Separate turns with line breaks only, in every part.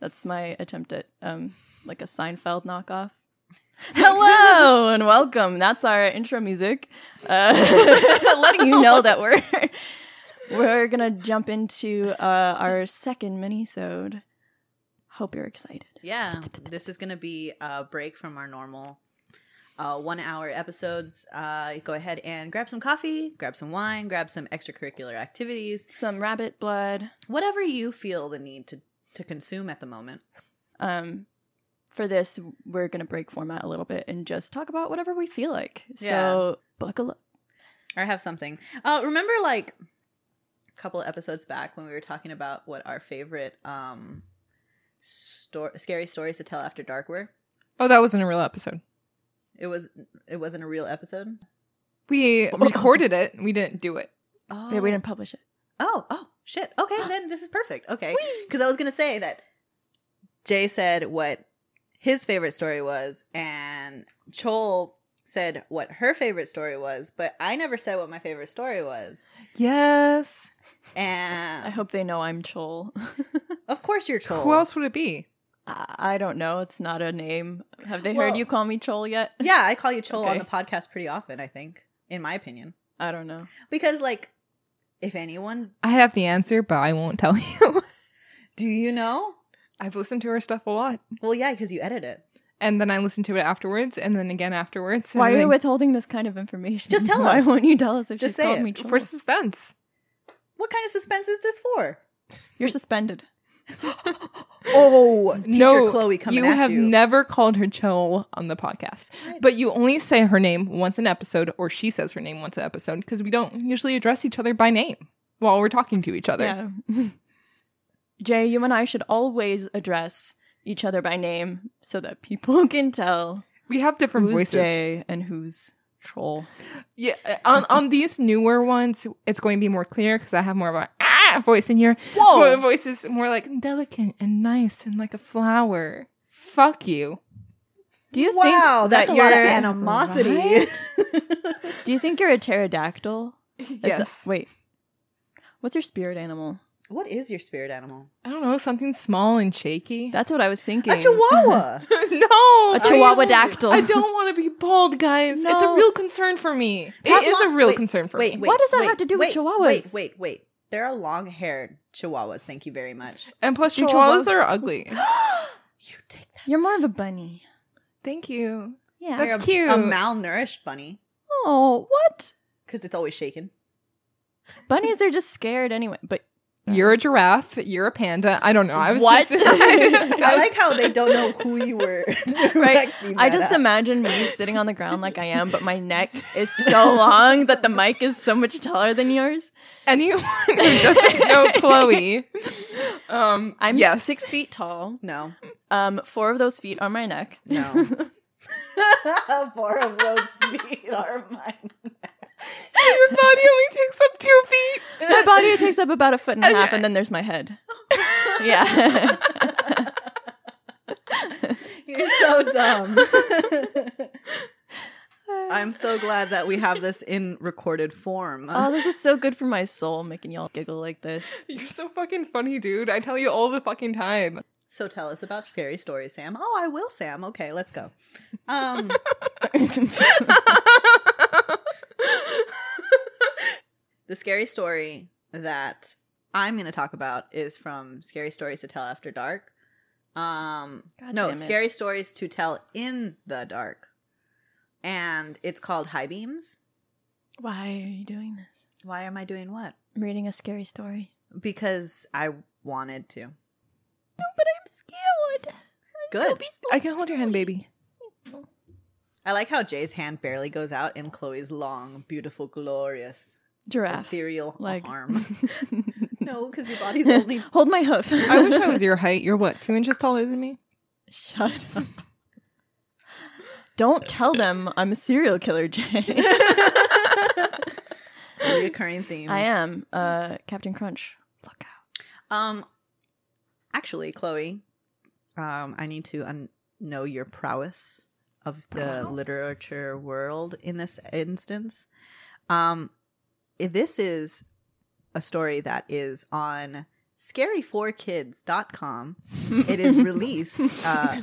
That's my attempt at um like a Seinfeld knockoff. Hello and welcome. That's our intro music. Uh, letting you know that we're we're gonna jump into uh, our second mini-sode. Hope you're excited.
Yeah, this is going to be a break from our normal uh, one hour episodes. Uh, go ahead and grab some coffee, grab some wine, grab some extracurricular activities,
Some rabbit blood.
whatever you feel the need to, to consume at the moment.
Um, for this, we're gonna break format a little bit and just talk about whatever we feel like.
Yeah.
So buckle up.
Or have something. Uh, remember, like, a couple of episodes back when we were talking about what our favorite um, sto- scary stories to tell after dark were?
Oh, that wasn't a real episode.
It was it wasn't a real episode.
We recorded it. We didn't do it.
Oh,
Yeah, we didn't publish it.
Oh, oh, shit. Okay, then this is perfect. Okay. Because I was going to say that Jay said what his favorite story was, and Chol said what her favorite story was, but I never said what my favorite story was.
Yes.
And
I hope they know I'm Chol.
of course you're Chol.
Who else would it be?
I I don't know. It's not a name. Have they
Well-
heard you call me Chol yet?
Yeah, I call you Chol on the podcast pretty often, I think, in my opinion.
I don't know.
Because, like, if anyone,
I have the answer, but I won't tell you.
do you know?
I've listened to her stuff a lot.
Well, yeah, because you edit it.
And then I listen to it afterwards and then again afterwards.
Why are you
then-
withholding this kind of information?
Just tell
Why
us.
won't you tell us if
Just
she's
say
called
it.
me Chol?
for suspense?
What kind of suspense is this for?
You're suspended.
Oh, teacher
no,
Chloe coming
you have
you.
never called her Cho on the podcast, but you only say her name once an episode, or she says her name once an episode, because we don't usually address each other by name while we're talking to each other.
Yeah. Jay, you and I should always address each other by name so that people can tell
We have different
who's
voices.
Jay and who's Troll.
Yeah, uh, on on these newer ones, it's going to be more clear because I have more of a ah voice, in your
Whoa.
vo- voice is more like delicate and nice and like a flower. Fuck you.
Do you
Wow,
think
that's
that
a lot of animosity.
Right? Do you think you're a pterodactyl? Is that-
Yes.
wait. What's your spirit animal?
What is your spirit animal?
I don't know something small and shaky.
That's what I was thinking.
A chihuahua.
no,
A
please.
chihuahua dactyl.
I don't want to be bald, guys. It's a real concern for me. It
How
is a real
wait,
concern for
wait,
me.
wait,
What does that
wait,
have to do with
wait,
chihuahuas?
Wait, wait, wait. There are long-haired chihuahuas. Thank you very much.
And plus,
Your
chihuahuas
chihuahuas-
are ugly.
You take that.
You're more of a bunny.
Thank you.
Yeah.
That's
You're a,
cute.
A malnourished bunny
oh, what?
because it's always shaken.
Bunnies are just scared anyway. But
You're a giraffe. You're a panda. I don't know. I was
What?
Just,
I like how they don't know who you were.
right, I just
at.
imagine me sitting on the ground like I am, but my neck is so long that the mic is so much taller than yours.
anyone who doesn't know Chloe, um,
I'm
yes.
six feet tall.
No,
Um, four of those feet are my neck.
no. Four of those feet are mine.
Your body only takes up two feet.
My body takes up about a foot and a half, and then there's my head. Yeah.
You're so dumb. I'm so glad that we have this in recorded form.
oh, this is so good for my soul, making y'all giggle like this.
You're so fucking funny, dude. I tell you all the fucking time.
So tell us about scary stories, Sam. Oh, I will, Sam. Okay, let's go. Um, the scary story that I'm going to talk about is from Scary Stories to Tell After Dark. Um,
God
no,
damn it.
Scary Stories to Tell in the Dark. And it's called High Beams.
Why are you doing this?
Why am I doing what?
I'm reading a scary story.
Because I wanted to.
No, but I'm scared.
Good.
I can hold your hand, baby.
I like how Jay's hand barely goes out and Chloe's long, beautiful, glorious,
Giraffe.
ethereal
Like
arm. no, because your body's only.
Hold my hoof.
I wish I was your height. You're what, two inches taller than me?
Shut up. Don't tell them I'm a serial killer, Jay.
Reoccurring themes.
I am. Uh, Captain Crunch. Look out.
Um, actually, Chloe, um, I need to un- know your prowess of the literature world in this instance. Um, if this is a story that is on scaryforkids.com. It is released uh,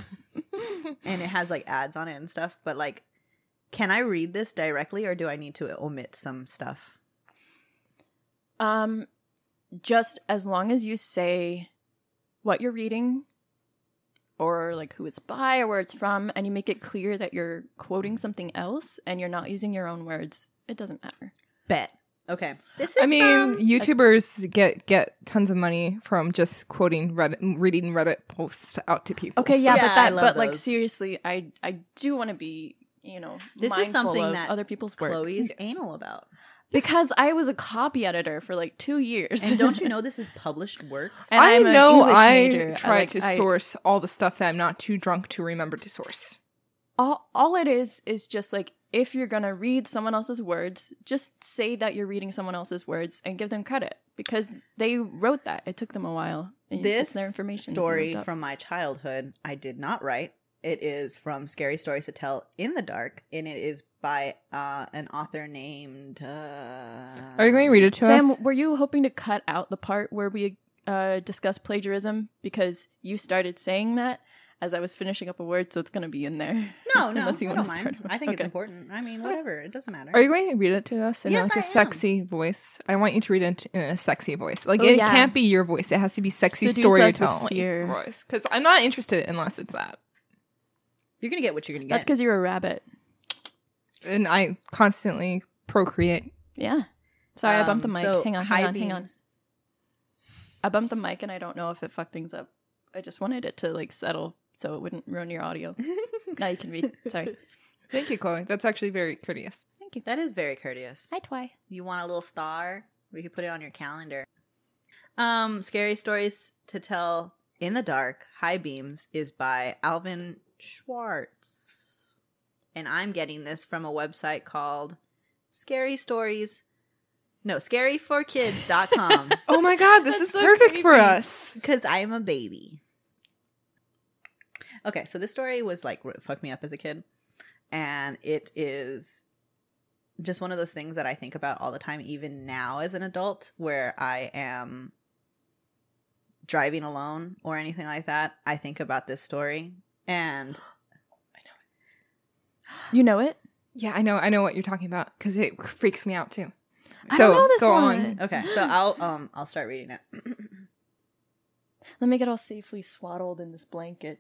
and it has like ads on it and stuff, but like can I read this directly or do I need to omit some stuff?
Um, just as long as you say what you're reading or like who it's by or where it's from and you make it clear that you're quoting something else and you're not using your own words, it doesn't matter.
Bet. Okay. This is
I mean, um,
from-
YouTubers get get tons of money from just quoting Reddit, reading Reddit posts out to people.
Okay, yeah,
Yeah,
but
I
that
love
but like seriously, I I do want to be, you know,
this
mindful
is something
of
that
other people's work.
Chloe's anal about.
because I was a copy editor for like 2 years.
And don't you know this is published works?
And
I
I'm an
know I
major. I,
try
like,
to
I-
source all the stuff that I'm not too drunk to remember to source.
all all it is is just like if you're gonna read someone else's words just say that you're reading someone else's words and give them credit because they wrote that. It took them a while and
this
it's their information
story from my childhood i did not write. It is from scary stories to tell in the dark and it is by uh, an author named uh,
Are you going to read it to
sam
us?
were you hoping to cut out the part where we uh, discuss plagiarism because you started saying that as i was finishing up a word so it's gonna be in there
no no
Unless you
i
wanna
don't mind
start
i think it's important i mean whatever it doesn't matter
Are you going to read it to us in
Yes,
like
I
a
am.
sexy voice? I want you to read it in a sexy voice. Like
Oh,
it
yeah.
can't be your voice. It has to be sexy
Seduce us with
storytelling voice. Because I'm not interested unless it's that.
you're gonna get what you're gonna get.
that's because you're a rabbit
And I constantly procreate.
yeah sorry i bumped the
Um,
mic
so
hang on hang on hang on I bumped the mic and I don't know if it fucked things up. I just wanted it to like settle so it wouldn't ruin your audio. now you can read. Sorry.
Thank you, Chloe. That's actually very courteous.
Thank you.
that is very courteous
Hi, Twy.
you want a little star we could put it on your calendar um scary stories to tell in the dark high beams is by alvin schwartz and i'm getting this from a website called scary stories no scaryforkids.com
Oh my god, this is
so
perfect for us.
because i'm a baby okay so this story was like fucked me up as a kid and it is just one of those things that I think about all the time, even now as an adult, where I am driving alone or anything like that. I think about this story, and I know it.
You know it?
Yeah, I know. I know what you're talking about because it freaks me out too.
I
So
don't know this
go
one.
on.
okay, so I'll um I'll start reading it.
Let me get all safely swaddled in this blanket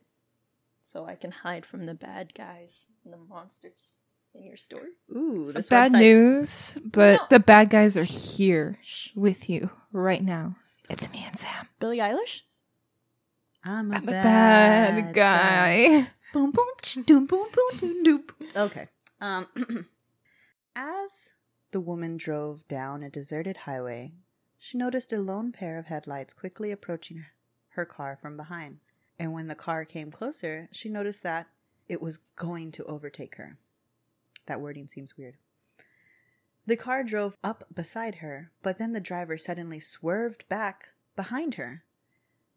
so I can hide from the bad guys and the monsters in your story.
Ooh, this
Bad
website's-
news, but
No.
the bad guys are here with you right now. It's me and Sam.
Billie Eilish?
I'm a,
I'm a
bad,
bad guy.
Boom boom doom boom boom doom doop. Okay. Um as the woman drove down a deserted highway, she noticed a lone pair of headlights quickly approaching her car from behind. And when the car came closer, she noticed that it was going to overtake her. That wording seems weird. The car drove up beside her, but then the driver suddenly swerved back behind her.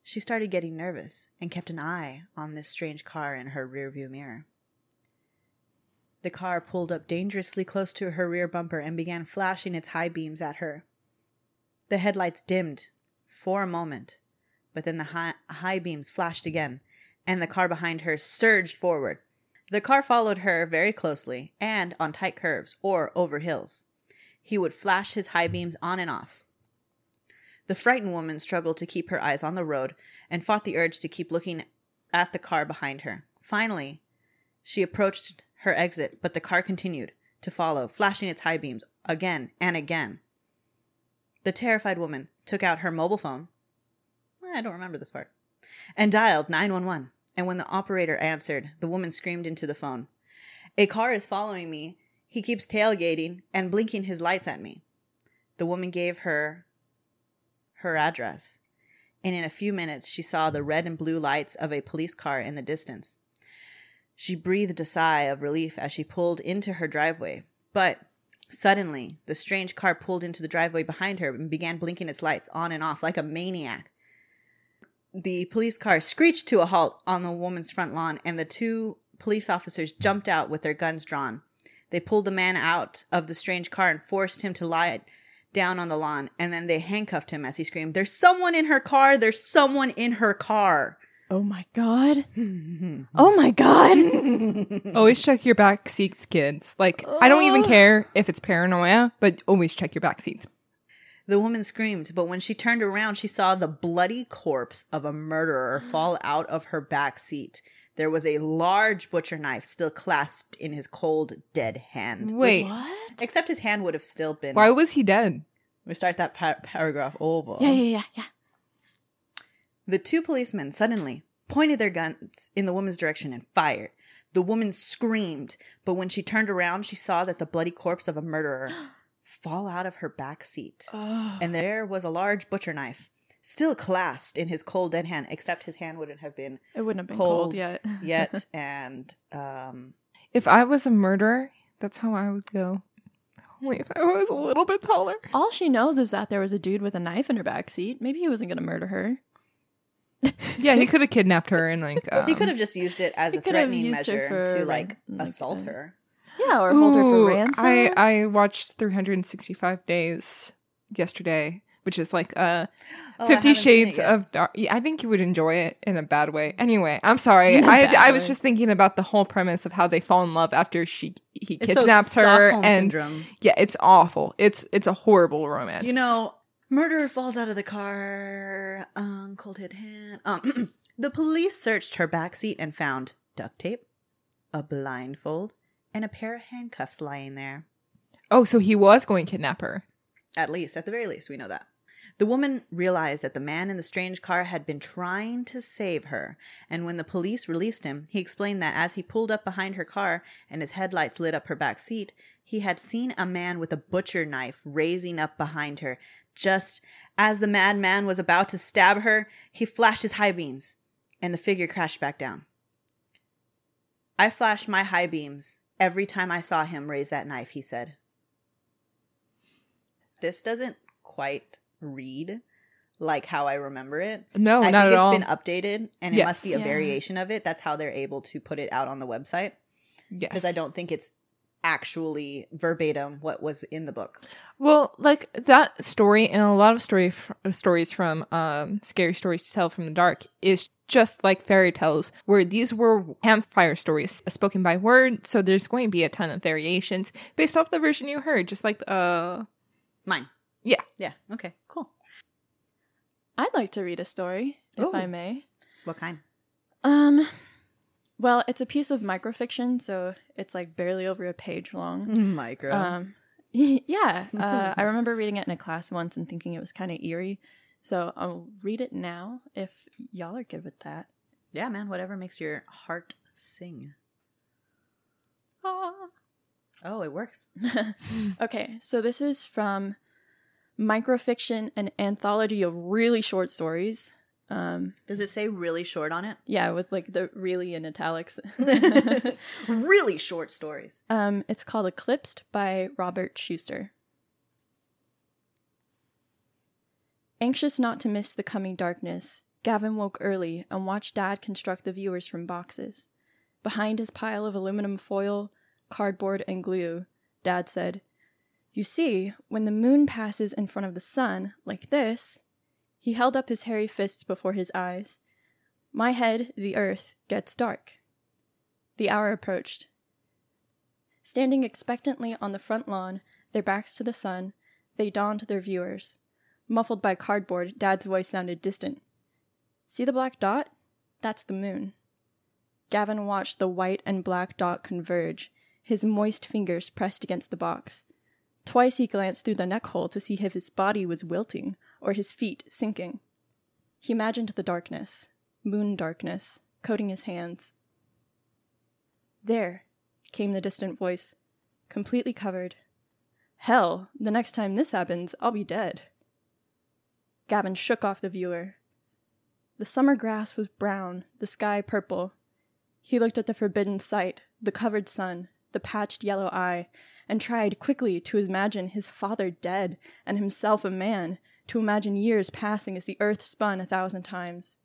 She started getting nervous and kept an eye on this strange car in her rearview mirror. The car pulled up dangerously close to her rear bumper and began flashing its high beams at her. The headlights dimmed for a moment, but then the high, high beams flashed again, and the car behind her surged forward. The car followed her very closely and on tight curves or over hills. He would flash his high beams on and off. The frightened woman struggled to keep her eyes on the road and fought the urge to keep looking at the car behind her. Finally, she approached her exit, but the car continued to follow, flashing its high beams again and again. The terrified woman took out her mobile phone. I don't remember this part. And dialed 911. And when the operator answered, the woman screamed into the phone A car is following me. He keeps tailgating and blinking his lights at me. The woman gave her her address, and in a few minutes she saw the red and blue lights of a police car in the distance. She breathed a sigh of relief as she pulled into her driveway, but suddenly the strange car pulled into the driveway behind her and began blinking its lights on and off like a maniac. The police car screeched to a halt on the woman's front lawn, and the two police officers jumped out with their guns drawn. They pulled the man out of the strange car and forced him to lie down on the lawn, and then they handcuffed him as he screamed, There's someone in her car! There's someone in her car!
Oh my god. Oh my god.
Always check your back seats, kids. Like, I don't even care if it's paranoia, but always check your back seats.
The woman screamed, but when she turned around, she saw the bloody corpse of a murderer mm. fall out of her back seat. There was a large butcher knife still clasped in his cold, dead hand.
Wait,
what?
Except his hand would have still been.
why was he dead?
We start that par- paragraph over.
Yeah, yeah, yeah, yeah.
The two policemen suddenly pointed their guns in the woman's direction and fired. The woman screamed, but when she turned around, she saw that the bloody corpse of a murderer fall out of her back seat.
Oh.
And there was a large butcher knife, still clasped in his cold dead hand, except his hand wouldn't have been
It wouldn't have been
Cold
cold, yet.
yet. and um,
If I was a murderer, that's how I would go. Only if I was a little bit taller.
All she knows is that there was a dude with a knife in her back seat. Maybe he wasn't going to murder her.
Yeah, he could have kidnapped her and like. Um,
he could have just used it as a
could
threatening measure to like
like,
assault her.
Yeah, or hold her for
Ooh,
ransom.
I I watched 365 days yesterday, which is like uh
Oh, I
Fifty
haven't seen it
Shades
yet.
of Dark. Yeah, I think you would enjoy it in a bad way. Anyway, I'm sorry.
In a
I I was
way.
just thinking about the whole premise of how they fall in love after she he
It's so
kidnaps her
Stockholm
and
syndrome.
yeah, it's awful. It's it's a horrible romance.
You know, murderer falls out of the car. Um, cold hit hand. Um, the police searched her backseat and found duct tape, a blindfold, and a pair of handcuffs lying there.
Oh, so he was going to kidnap her.
At least, at the very least, we know that. The woman realized that the man in the strange car had been trying to save her, and when the police released him, he explained that as he pulled up behind her car and his headlights lit up her back seat, he had seen a man with a butcher knife raising up behind her. Just as the madman was about to stab her, he flashed his high beams, and the figure crashed back down. I flashed my high beams every time I saw him raise that knife, he said. This doesn't quite read like how I remember it.
No,
I
not I
think
at
it's
all.
been updated and it must be a
Yeah.
variation of it. That's how they're able to put it out on the website
yes,
because I don't think it's actually verbatim what was in the book.
Well, like that story and a lot of story f- stories from um, scary stories to tell from the dark is just like fairy tales, where these were campfire stories spoken by word. So there's going to be a ton of variations based off the version you heard. Just like uh,
Mine.
yeah,
Yeah. Okay. Cool.
I'd like to read a story, if I may.
What kind?
Um, well, it's a piece of microfiction, so it's like barely over a page long.
Micro.
Um, yeah, uh, I remember reading it in a class once and thinking it was kind of eerie. So I'll read it now if y'all are good with that.
yeah, man. Whatever makes your heart sing.
Ah.
Oh, it works.
Okay, so this is from Microfiction, an anthology of really short stories. Um,
Does it say really short on it?
yeah, with like the really in italics.
really short stories.
um, it's called Eclipsed by Robert Schuster. Anxious not to miss the coming darkness, Gavin woke early and watched Dad construct the viewers from boxes. Behind his pile of aluminum foil, cardboard, and glue, Dad said, You see, when the moon passes in front of the sun, like this, he held up his hairy fists before his eyes. My head, the earth, gets dark. The hour approached. Standing expectantly on the front lawn, their backs to the sun, they donned their viewers. Muffled by cardboard, Dad's voice sounded distant. See the black dot? That's the moon. Gavin watched the white and black dot converge, his moist fingers pressed against the box. Twice he glanced through the neck hole to see if his body was wilting or his feet sinking. He imagined the darkness, moon darkness, coating his hands. There, came the distant voice, completely covered. Hell, the next time this happens, I'll be dead. Gavin shook off the viewer. The summer grass was brown, the sky purple. He looked at the forbidden sight, the covered sun, the patched yellow eye, and tried quickly to imagine his father dead and himself a man, to imagine years passing as the earth spun a thousand times.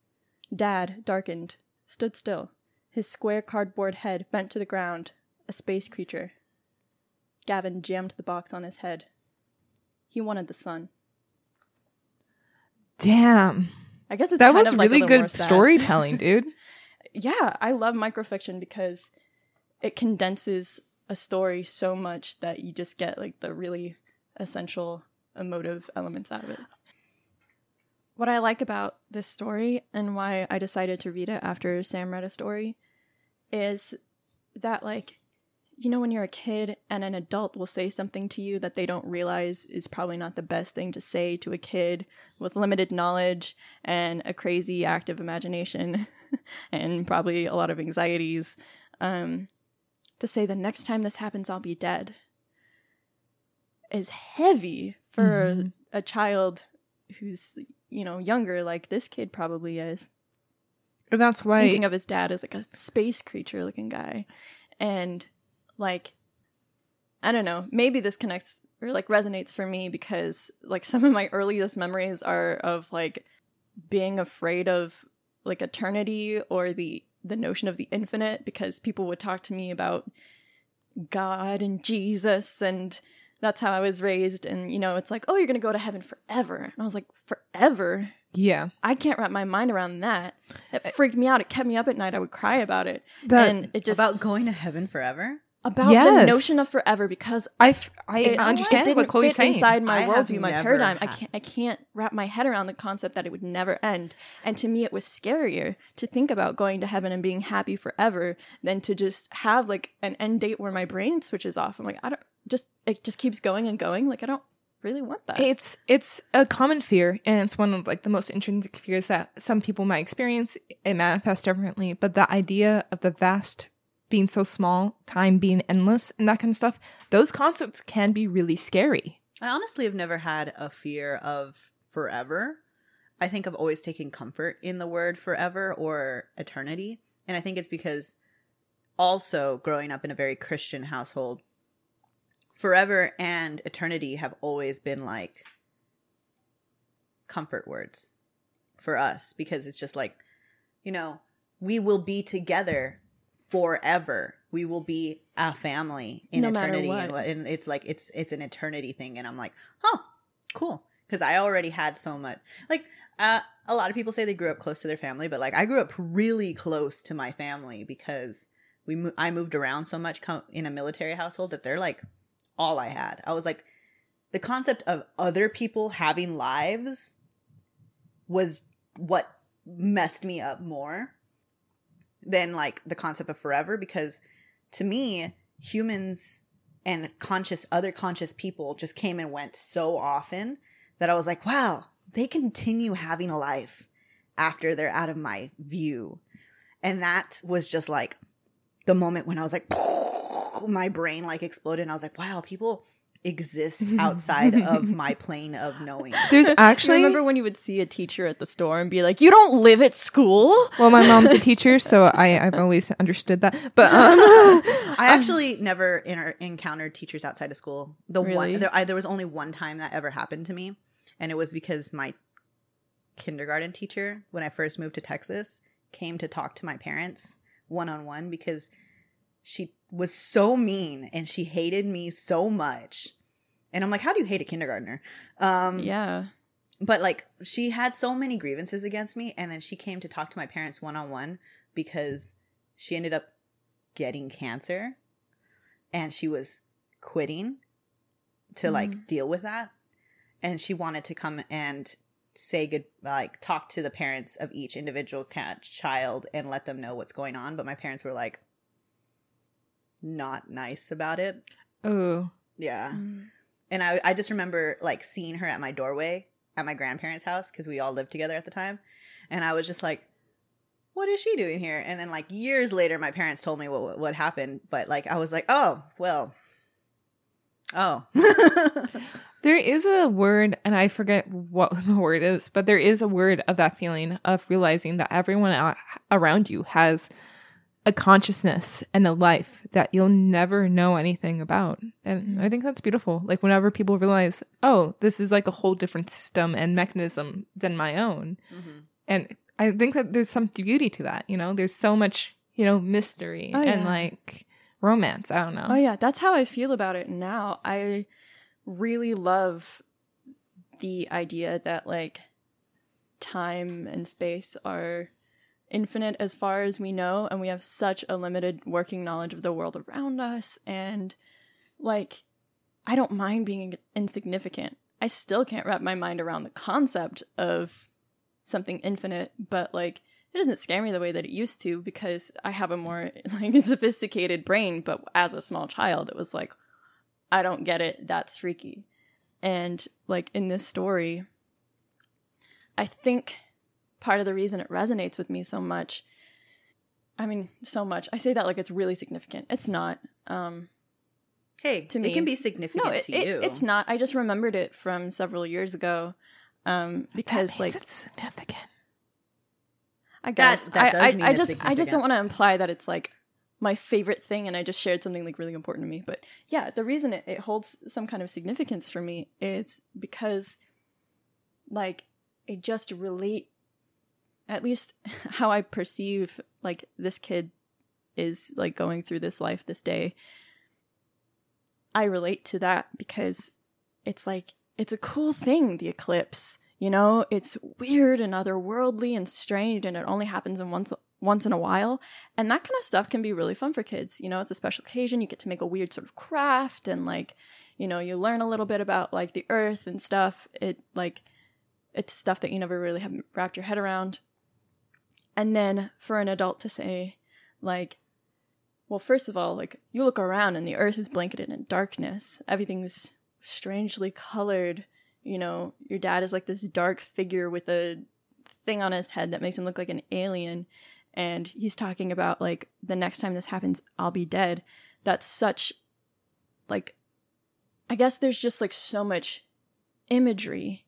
Dad darkened, stood still, his square cardboard head bent to the ground, a space creature. Gavin jammed the box on his head. He wanted the sun.
Damn.
I guess it's
That
kind
was
of, like,
really good storytelling, dude.
yeah, I love microfiction because it condenses a story so much that you just get like the really essential emotive elements out of it. What I like about this story and why I decided to read it after Sam read a story is that like you know when you're a kid and an adult will say something to you that they don't realize is probably not the best thing to say to a kid with limited knowledge and a crazy active imagination and probably a lot of anxieties um, to say the next time this happens i'll be dead is heavy for
Mhm.
a child who's you know younger like this kid probably is
And that's why
thinking of his dad as like a space creature looking guy and like i don't know maybe this connects or like resonates for me because like some of my earliest memories are of like being afraid of like eternity or the the notion of the infinite because people would talk to me about god and jesus and that's how i was raised and you know it's like oh you're gonna go to heaven forever and i was like forever
yeah.
I can't wrap my mind around that. It freaked me out. It kept me up at night. I would cry about it.
That-
and it just
About going to heaven forever?
about
Yes.
the notion of forever because
I, f- I
it,
understand
it
what
didn't
Chloe's
fit
saying.
inside my
I
worldview, my
never
paradigm. I can't I can't wrap my head around the concept that it would never end. And to me it was scarier to think about going to heaven and being happy forever than to just have like an end date where my brain switches off. I'm like, I don't just it just keeps going and going. Like I don't really want that.
It's it's a common fear, and it's one of like the most intrinsic fears that some people might experience. It manifests differently, but the idea of the vast being so small, time being endless, and that kind of stuff, those concepts can be really scary.
I honestly have never had a fear of forever. I think I've always taken comfort in the word forever or eternity. And I think it's because also growing up in a very Christian household, forever and eternity have always been like comfort words for us because it's just like, you know, we will be together forever. We will be a family in
No
eternity, and, and it's like it's it's an eternity thing. And I'm like, huh, cool, because I already had so much. Like, uh, a lot of people say they grew up close to their family, but like I grew up really close to my family because we mo- I moved around so much co- in a military household that they're like all I had. I was like, the concept of other people having lives was what messed me up more than like the concept of forever because to me humans and conscious other conscious people just came and went so often that I was like wow they continue having a life after they're out of my view and that was just like the moment when I was like my brain like exploded and I was like wow people exist outside of my plane of knowing
There's actually
you remember when you would see a teacher at the store and be like, "You don't live at school."
well, my mom's a teacher, so I I've always understood that. But um,
I actually never inter- encountered teachers outside of school. The
Really?
one there, I, there was only one time that ever happened to me, and it was because my kindergarten teacher, when I first moved to Texas, came to talk to my parents one on one because she was so mean and she hated me so much. And I'm like, how do you hate a kindergartner? Um,
Yeah.
but like she had so many grievances against me and then she came to talk to my parents one-on-one because she ended up getting cancer and she was quitting to like deal with that and she wanted to come and say good like talk to the parents of each individual cat child and let them know what's going on but my parents were like not nice about it
oh,
yeah mm. and I, I just remember like seeing her at my doorway at my grandparents' house because we all lived together at the time. And I was just like, what is she doing here? And then like years later, my parents told me what what happened. But like I was like, oh well, oh.
There is a word, and I forget what the word is, but there is a word of that feeling of realizing that everyone around you has a consciousness and a life that you'll never know anything about. And mm-hmm. I think that's beautiful. Like whenever people realize, oh, this is like a whole different system and mechanism than my own. Mm-hmm. And I think that there's some beauty to that. You know, there's so much, you know, mystery
Oh,
and
yeah.
like romance. I don't know.
Oh yeah, that's how I feel about it now. I really love the idea that like time and space are infinite as far as we know and we have such a limited working knowledge of the world around us and like I don't mind being insignificant. I still can't wrap my mind around the concept of something infinite, but like it doesn't scare me the way that it used to because I have a more like sophisticated brain, but as a small child it was like I don't get it, that's freaky. And like in this story, I think part of the reason it resonates with me so much I mean, so much. I say that like it's really significant. It's not. Um
Hey,
To me, it
can be significant
no, it,
to
it-
you.
it's not. I just remembered it from several years ago. Um because like
it's significant.
I guess
that does
I,
mean
I, I just I just don't want to imply that it's like my favorite thing and I just shared something like really important to me. But yeah, the reason it, it holds some kind of significance for me is because like I just relate at least how I perceive like this kid is like going through this life this day. I relate to that because it's like it's a cool thing, the eclipse. You know, it's weird and otherworldly and strange and it only happens in once once in a while. And that kind of stuff can be really fun for kids. You know, it's a special occasion. You get to make a weird sort of craft and like, you know, you learn a little bit about like the earth and stuff. It like it's stuff that you never really have wrapped your head around. And then for an adult to say, like, well, first of all, like, you look around and the earth is blanketed in darkness. Everything's strangely colored. You know, your dad is like this dark figure with a thing on his head that makes him look like an alien. And he's talking about, like, the next time this happens, I'll be dead. That's such, like, I guess there's just, like, so much imagery.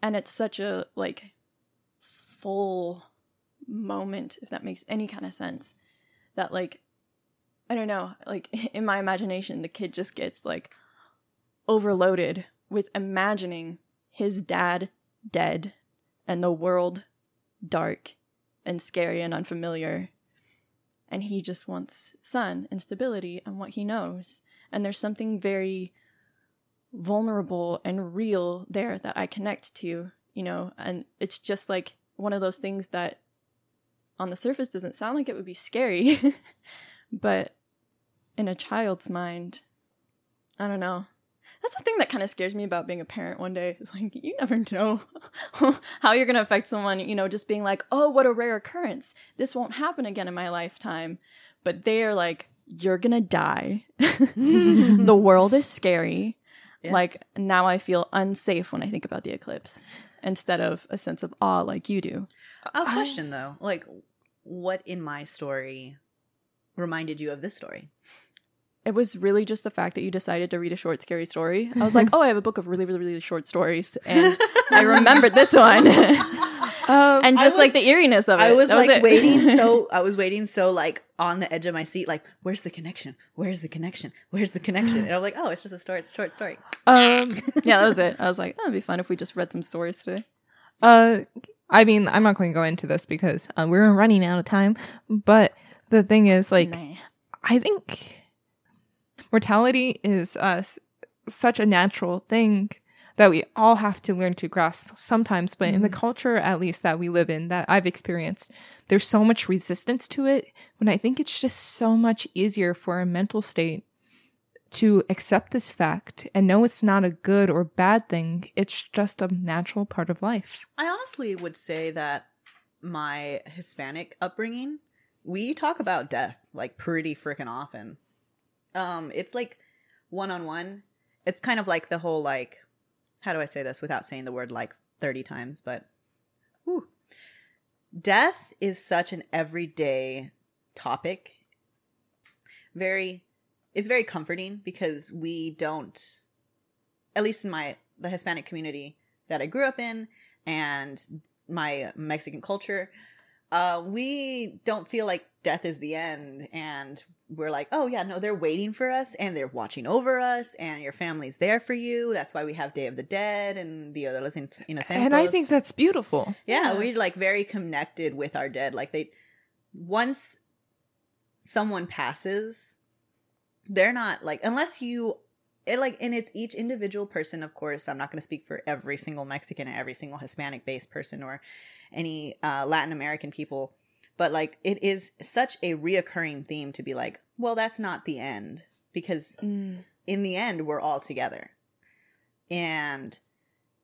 And it's such a, like, full moment, if that makes any kind of sense. That, like, I don't know, like, in my imagination, the kid just gets, like, overloaded with imagining his dad dead and the world dark and scary and unfamiliar. And he just wants sun and stability and what he knows. And there's something very vulnerable and real there that I connect to, you know, and it's just like one of those things that on the surface doesn't sound like it would be scary, but in a child's mind, I don't know. That's the thing that kind of scares me about being a parent one day. It's like, you never know how you're going to affect someone, you know, just being like, oh, what a rare occurrence. This won't happen again in my lifetime. But they're like, you're going to die. the world is scary.
Yes.
Like, now I feel unsafe when I think about the eclipse instead of a sense of awe like you do.
a question though, like, what in my story reminded you of this story?
it was really just the fact that you decided to read a short scary story. I was like, oh, I have a book of really, really, really short stories, and I remembered this one,
Um,
and
I
just like the eeriness of it.
I was
That
like
it.
waiting so I was waiting so like on the edge of my seat, like, where's the connection? Where's the connection? Where's the connection? And I'm like, oh, it's just a story, it's a short story.
um,
yeah, that was it. I was like, oh, it'd be fun if we just read some stories today.
Uh, I mean, I'm not going to go into this because uh, we're running out of time. But the thing is, like,
Nah.
I think mortality is uh, such a natural thing that we all have to learn to grasp sometimes. But in the culture, at least that we live in, that I've experienced, there's so much resistance to it. When I think it's just so much easier for a mental state to accept this fact and know it's not a good or bad thing. It's just a natural part of life.
I honestly would say that my Hispanic upbringing, we talk about death like pretty freaking often. Um, it's like one on one. It's kind of like the whole like, how do I say this without saying the word like thirty times? But, whew. death is such an everyday topic. Very, it's very comforting because we don't, at least in my the Hispanic community that I grew up in, and my Mexican culture, uh, we don't feel like death is the end. And we're like, oh, yeah, no, they're waiting for us and they're watching over us and your family's there for you. That's why we have Day of the Dead and the de los In- Inocentes.
And I think that's beautiful.
Yeah,
Yeah.
we're like very connected with our dead. Like they, once someone passes, they're not like, unless you it like and it's each individual person of course. I'm not going to speak for every single mexican and every single hispanic based person or any uh, latin american people but like it is such a reoccurring theme to be like well that's not the end because
Mm.
in the end we're all together. And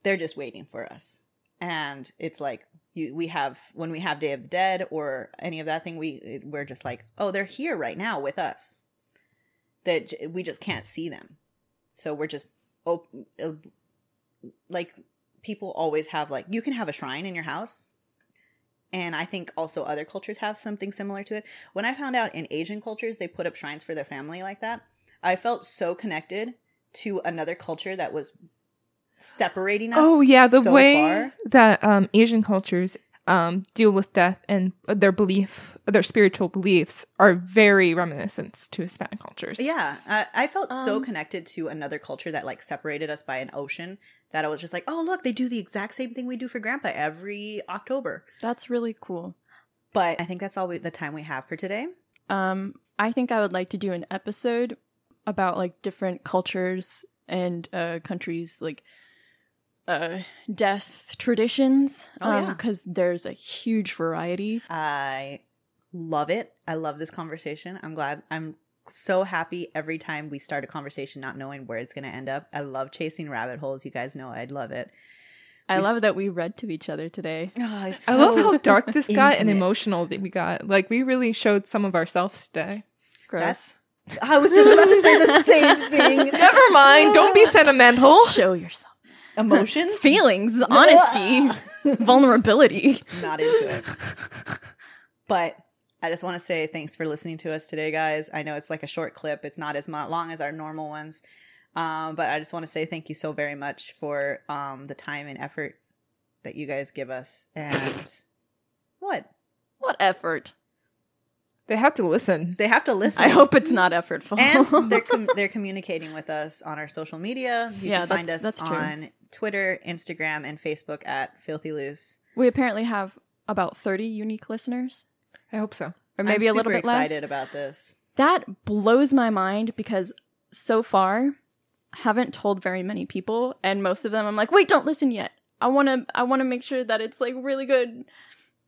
they're just waiting for us. And it's like you, we have when we have day of the dead or any of that thing we we're just like oh they're here right now with us that we just can't see them so we're just op- uh, like people always have like you can have a shrine in your house and i think also other cultures have something similar to it when i found out in asian cultures they put up shrines for their family like that i felt so connected to another culture that was separating us
Oh yeah, the
so
way
far.
that um, Asian cultures um, deal with death and their belief, their spiritual beliefs, are very reminiscent to Hispanic cultures.
Yeah, I, I felt so
Um,
connected to another culture that like separated us by an ocean that I was just like, oh look, they do the exact same thing we do for Grandpa every October.
That's really cool.
But I think that's all we, the time we have for today.
Um, I think I would like to do an episode about like different cultures and uh, countries, like uh, death traditions.
Oh, yeah.
because there's a huge variety.
I love it. I love this conversation. I'm glad. I'm so happy every time we start a conversation, not knowing where it's going to end up. I love chasing rabbit holes. You guys know I'd love it.
I
We
love that we read to each other today.
Oh, it's
I love how dark this got and emotional that we got. Like we really showed some of ourselves today.
Gross.
That's- I was just about to say the same thing.
Never mind. Don't be sentimental.
Show yourself.
Emotions?
Feelings, honesty, vulnerability.
not into it. But I just want to say thanks for listening to us today, guys. I know it's like a short clip, it's not as long as our normal ones. Um, but I just want to say thank you so very much for um, the time and effort that you guys give us. And what?
What effort?
They have to listen.
They have to listen.
I hope it's not effortful.
and they're com- they're communicating with us on our social media. You
Yeah,
can find
that's-
us
that's true.
on Twitter, Instagram, and Facebook at Filthy Loose.
we apparently have about 30 unique listeners,
I hope so.
or maybe
I'm
a little bit less.
excited about this.
That blows my mind because so far I haven't told very many people and most of them I'm like, "Wait, don't listen yet. I want to I want to make sure that it's like really good."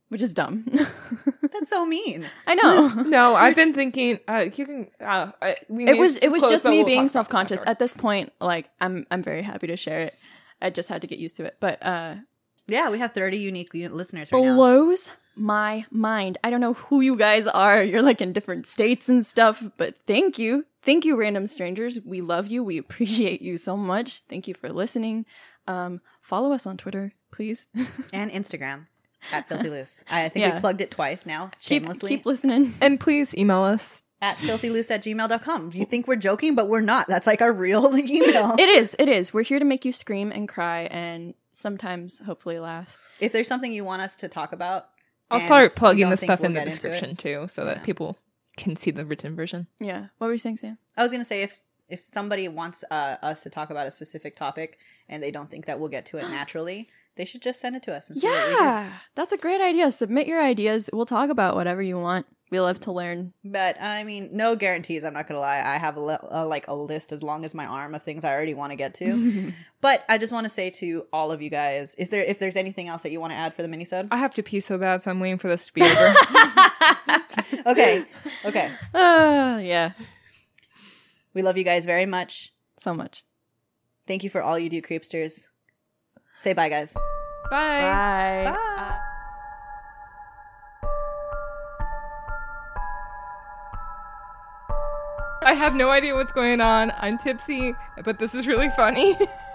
Which is dumb.
That's so mean.
I know.
No, I've been thinking. Uh, you can. Uh, we
it was it was just me being
talk about this
self-conscious. At this point, like I'm I'm very happy to share it. I just had to get used to it. But uh
Yeah, we have 30 unique listeners right now.
blows my mind. I don't know who you guys are. You're like in different states and stuff, but thank you. Thank you, random strangers. We love you. We appreciate you so much. Thank you for listening. Um, follow us on Twitter, please.
and Instagram at Filthy Loose. I think
Yeah.
we plugged it twice now,
keep,
shamelessly.
keep listening.
And please email us.
At filthyloose at gmail.com. You think we're joking, but we're not. That's like our real email.
It is. It is. We're here to make you scream and cry and sometimes hopefully laugh.
if there's something you want us to talk about,
I'll start plugging the stuff
we'll
in the
get into it-
description too, so
Yeah.
that people can see the written version.
Yeah. What were you saying, Sam?
I was going to say if if somebody wants uh, us to talk about a specific topic and they don't think that we'll get to it naturally, they should just send it to us. And see what we do.
Yeah. That's a great idea. Submit your ideas. We'll talk about whatever you want. We love to learn.
But I mean, no guarantees. I'm not gonna lie. I have a, li- uh, like a list as long as my arm of things I already want to get to. but I just want to say to all of you guys, is there if there's anything else that you want to add for the minisode?
I have to pee so bad, so I'm waiting for this to be over.
Okay, okay.
Uh, yeah.
We love you guys very much.
So much.
Thank you for all you do, creepsters. Say bye, guys.
Bye.
Bye.
Bye.
I have no idea what's going on. I'm tipsy, but this is really funny.